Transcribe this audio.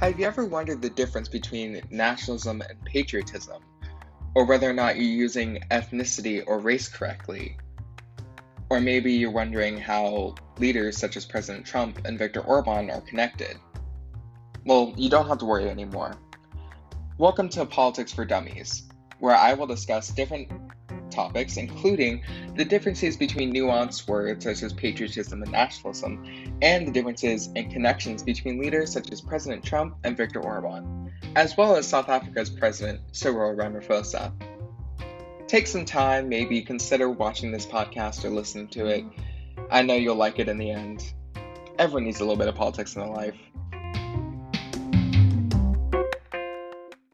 Have you ever wondered the difference between nationalism and patriotism? Or whether or not you're using ethnicity or race correctly? Or maybe you're wondering how leaders such as President Trump and Viktor Orban are connected? Well, you don't have to worry anymore. Welcome to Politics for Dummies, where I will discuss different topics, including the differences between nuanced words such as patriotism and nationalism, and the differences and connections between leaders such as President Trump and Viktor Orban, as well as South Africa's President Cyril Ramaphosa. Take some time, maybe consider watching this podcast or listening to it. I know you'll like it in the end. Everyone needs a little bit of politics in their life.